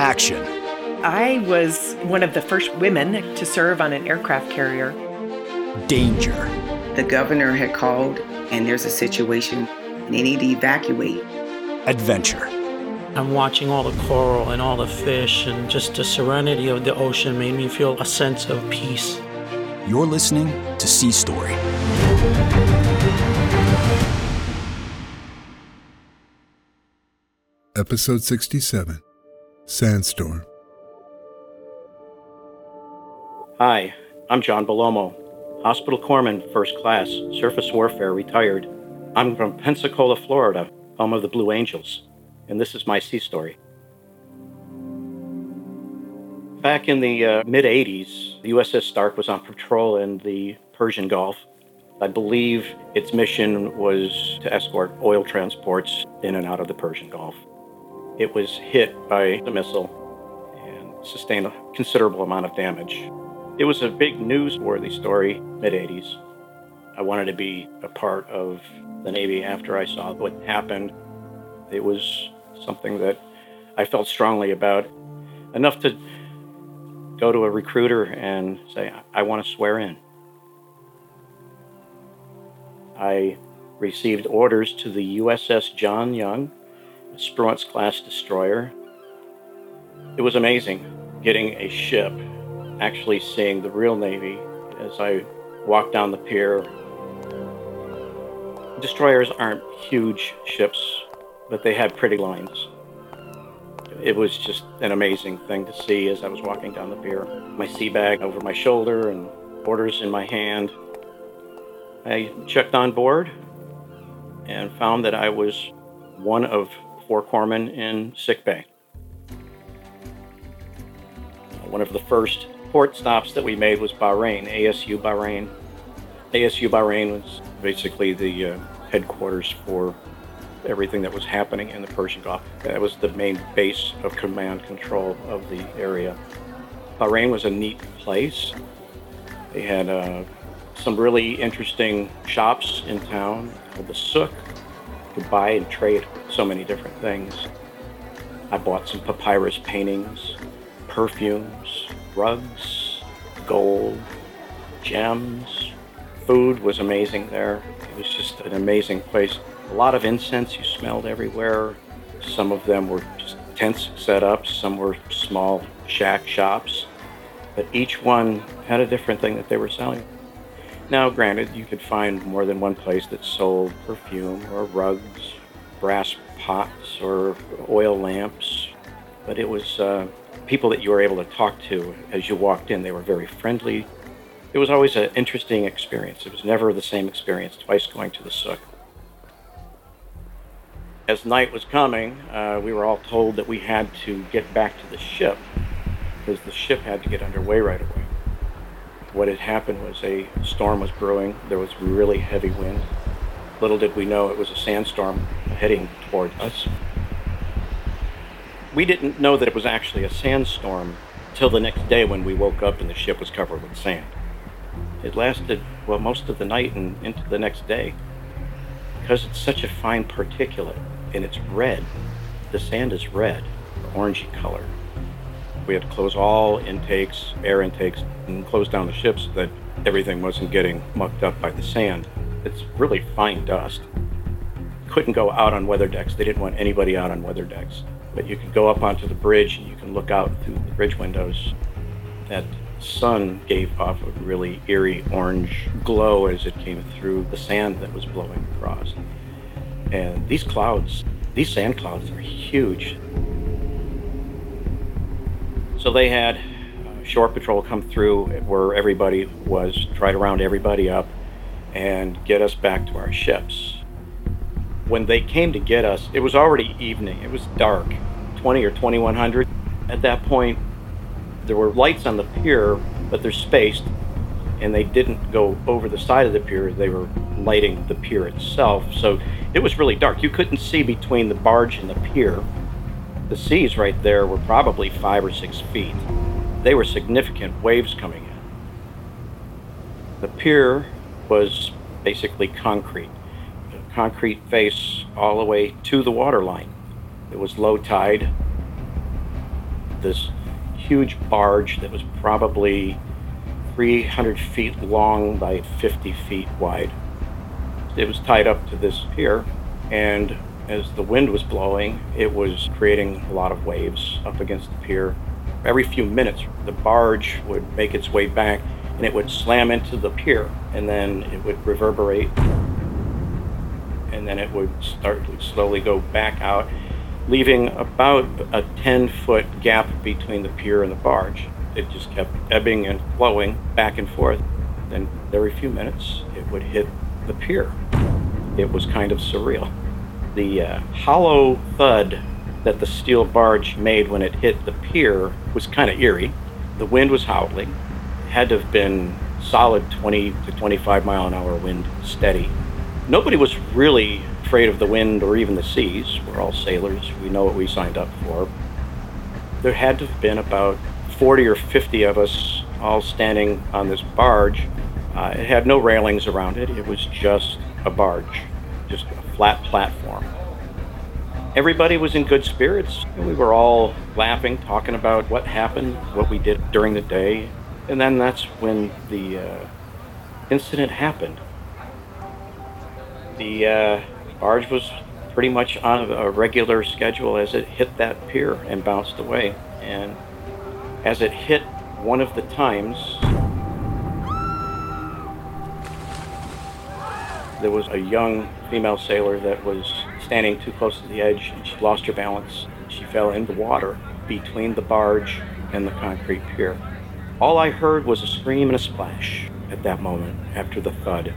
Action. I was one of the first women to serve on an aircraft carrier. Danger. The governor had called, and there's a situation, and they need to evacuate. Adventure. I'm watching all the coral and all the fish, and just the serenity of the ocean made me feel a sense of peace. You're listening to Sea Story. Episode 67 Sandstorm. Hi, I'm John Bellomo, Hospital Corpsman, First Class, Surface Warfare, retired. I'm from Pensacola, Florida, home of the Blue Angels, and this is my sea story. Back in the uh, mid 80s, the USS Stark was on patrol in the Persian Gulf. I believe its mission was to escort oil transports in and out of the Persian Gulf. It was hit by a missile and sustained a considerable amount of damage. It was a big newsworthy story, mid 80s. I wanted to be a part of the Navy after I saw what happened. It was something that I felt strongly about, enough to go to a recruiter and say, I want to swear in. I received orders to the USS John Young, Spruance class destroyer. It was amazing getting a ship, actually seeing the real Navy as I walked down the pier. Destroyers aren't huge ships, but they had pretty lines it was just an amazing thing to see as I was walking down the pier. My sea bag over my shoulder and orders in my hand. I checked on board and found that I was one of four corpsmen in sick bay. One of the first port stops that we made was Bahrain, ASU Bahrain. ASU Bahrain was basically the uh, headquarters for everything that was happening in the Persian Gulf. That was the main base of command control of the area. Bahrain was a neat place. They had uh, some really interesting shops in town called the Souk. Could buy and trade so many different things. I bought some papyrus paintings, perfumes, rugs, gold, gems. Food was amazing there. It was just an amazing place a lot of incense you smelled everywhere. Some of them were tents set up, some were small shack shops, but each one had a different thing that they were selling. Now, granted, you could find more than one place that sold perfume or rugs, brass pots, or oil lamps, but it was uh, people that you were able to talk to as you walked in. They were very friendly. It was always an interesting experience. It was never the same experience twice going to the souk as night was coming, uh, we were all told that we had to get back to the ship because the ship had to get underway right away. What had happened was a storm was brewing. There was really heavy wind. Little did we know it was a sandstorm heading toward us. We didn't know that it was actually a sandstorm till the next day when we woke up and the ship was covered with sand. It lasted, well, most of the night and into the next day because it's such a fine particulate and it's red. The sand is red, orangey color. We had to close all intakes, air intakes, and close down the ships so that everything wasn't getting mucked up by the sand. It's really fine dust. Couldn't go out on weather decks. They didn't want anybody out on weather decks. But you could go up onto the bridge and you can look out through the bridge windows. That sun gave off a really eerie orange glow as it came through the sand that was blowing across. And these clouds, these sand clouds are huge. So they had uh, shore patrol come through where everybody was, try to round everybody up and get us back to our ships. When they came to get us, it was already evening. It was dark, 20 or 2100. At that point, there were lights on the pier, but they're spaced, and they didn't go over the side of the pier. They were lighting the pier itself. So it was really dark. You couldn't see between the barge and the pier. The seas right there were probably five or six feet. They were significant waves coming in. The pier was basically concrete, concrete face all the way to the water line. It was low tide. this huge barge that was probably 300 feet long by 50 feet wide. It was tied up to this pier, and as the wind was blowing, it was creating a lot of waves up against the pier. Every few minutes, the barge would make its way back and it would slam into the pier, and then it would reverberate, and then it would start to slowly go back out, leaving about a 10 foot gap between the pier and the barge. It just kept ebbing and flowing back and forth. Then every few minutes, it would hit the pier. It was kind of surreal. The uh, hollow thud that the steel barge made when it hit the pier was kind of eerie. The wind was howling had to have been solid 20 to 25 mile an hour wind steady. Nobody was really afraid of the wind or even the seas. We're all sailors. We know what we signed up for. There had to have been about 40 or 50 of us all standing on this barge. Uh, it had no railings around it. It was just a barge, just a flat platform. Everybody was in good spirits. We were all laughing, talking about what happened, what we did during the day, and then that's when the uh, incident happened. The uh, barge was pretty much on a regular schedule as it hit that pier and bounced away. And as it hit one of the times, there was a young female sailor that was standing too close to the edge and she lost her balance. She fell into the water between the barge and the concrete pier. All I heard was a scream and a splash at that moment after the thud.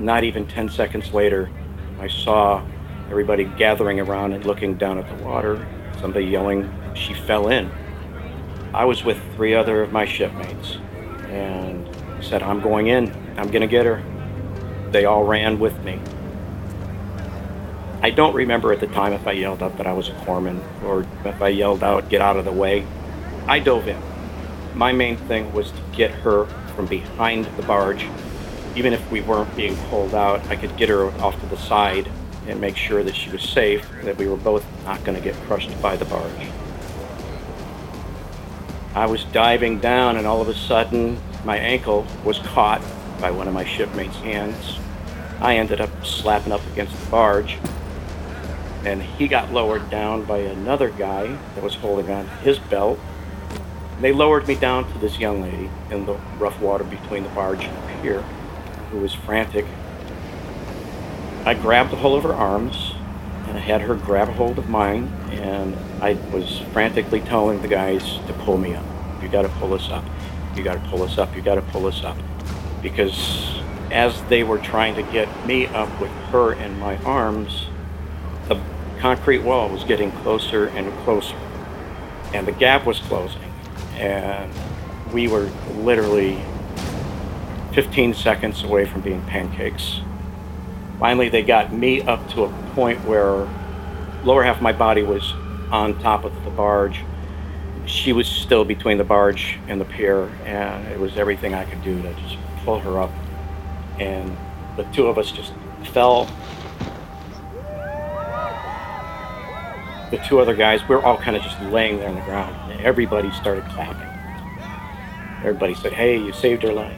Not even 10 seconds later, I saw everybody gathering around and looking down at the water, somebody yelling, She fell in. I was with three other of my shipmates and said, I'm going in. I'm going to get her. They all ran with me. I don't remember at the time if I yelled out that I was a corpsman or if I yelled out, Get out of the way. I dove in my main thing was to get her from behind the barge. Even if we weren't being pulled out, I could get her off to the side and make sure that she was safe, that we were both not going to get crushed by the barge. I was diving down, and all of a sudden, my ankle was caught by one of my shipmates' hands. I ended up slapping up against the barge, and he got lowered down by another guy that was holding on his belt they lowered me down to this young lady in the rough water between the barge and the pier, who was frantic. I grabbed a hold of her arms, and I had her grab a hold of mine, and I was frantically telling the guys to pull me up. You got to pull us up. You got to pull us up. You got to pull us up. Because as they were trying to get me up with her in my arms, the concrete wall was getting closer and closer, and the gap was closing and we were literally 15 seconds away from being pancakes. Finally, they got me up to a point where lower half of my body was on top of the barge. She was still between the barge and the pier, and it was everything I could do to just pull her up. And the two of us just fell. The two other guys, we were all kind of just laying there on the ground everybody started clapping. Everybody said, Hey, you saved her life.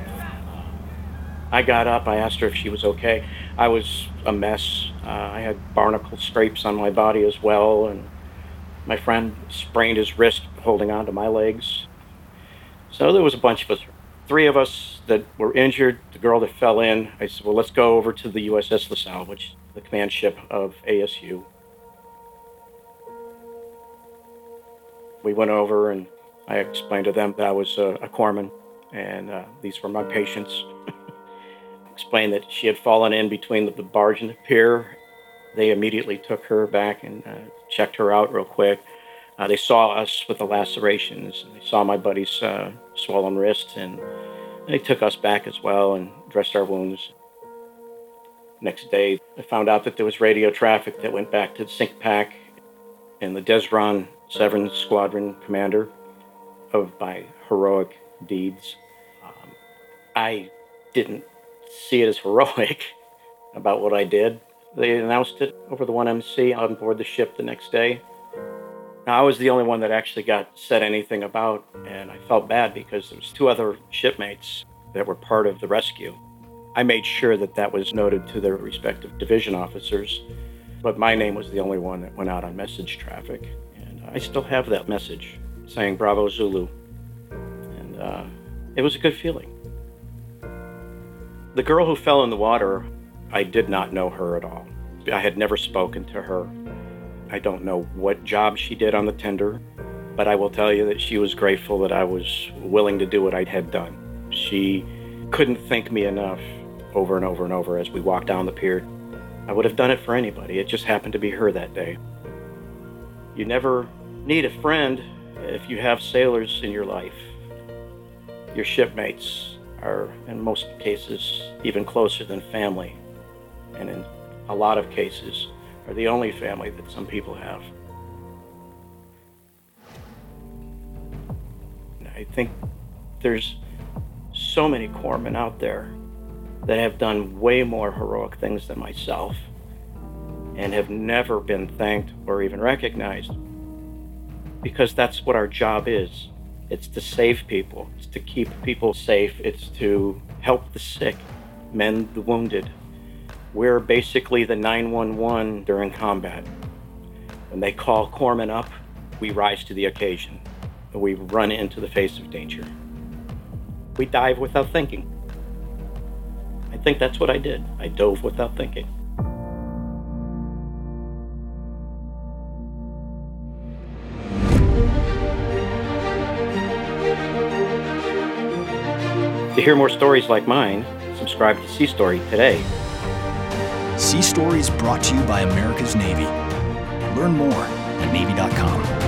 I got up. I asked her if she was okay. I was a mess. Uh, I had barnacle scrapes on my body as well, and my friend sprained his wrist holding onto my legs. So there was a bunch of us, three of us that were injured. The girl that fell in, I said, Well, let's go over to the USS LaSalle, which is the command ship of ASU. We went over and I explained to them that I was a, a corpsman and uh, these were my patients. explained that she had fallen in between the, the, barge and the pier. They immediately took her back and uh, checked her out real quick. Uh, they saw us with the lacerations. And they saw my buddy's uh, swollen wrist, and they took us back as well and dressed our wounds. Next day, I found out that there was radio traffic that went back to the CINCPAC, and the DESRON 7th Squadron commander of my heroic deeds. Um, I didn't see it as heroic about what I did. They announced it over the 1MC on board the ship the next day. I was the only one that actually got said anything about, and I felt bad because there was two other shipmates that were part of the rescue. I made sure that that was noted to their respective division officers, but my name was the only one that went out on message traffic, and I still have that message saying Bravo Zulu, and uh, it was a good feeling. The girl who fell in the water, I did not know her at all. I had never spoken to her. I don't know what job she did on the tender, but I will tell you that she was grateful that I was willing to do what I had done. She couldn't thank me enough over and over and over as we walked down the pier. I would have done it for anybody. It just happened to be her that day. You never need a friend if you have sailors in your life. Your shipmates are, in most cases, even closer than family. And in a lot of cases, are the only family that some people have. I think there's so many corpsmen out there that have done way more heroic things than myself and have never been thanked or even recognized because that's what our job is. It's to save people, it's to keep people safe, it's to help the sick, mend the wounded. We're basically the 911 during combat. When they call corpsmen up, we rise to the occasion. We run into the face of danger. We dive without thinking. I think that's what I did. I dove without thinking. To hear more stories like mine, subscribe to Sea Story today. Sea Story is brought to you by America's Navy. Learn more at Navy.com.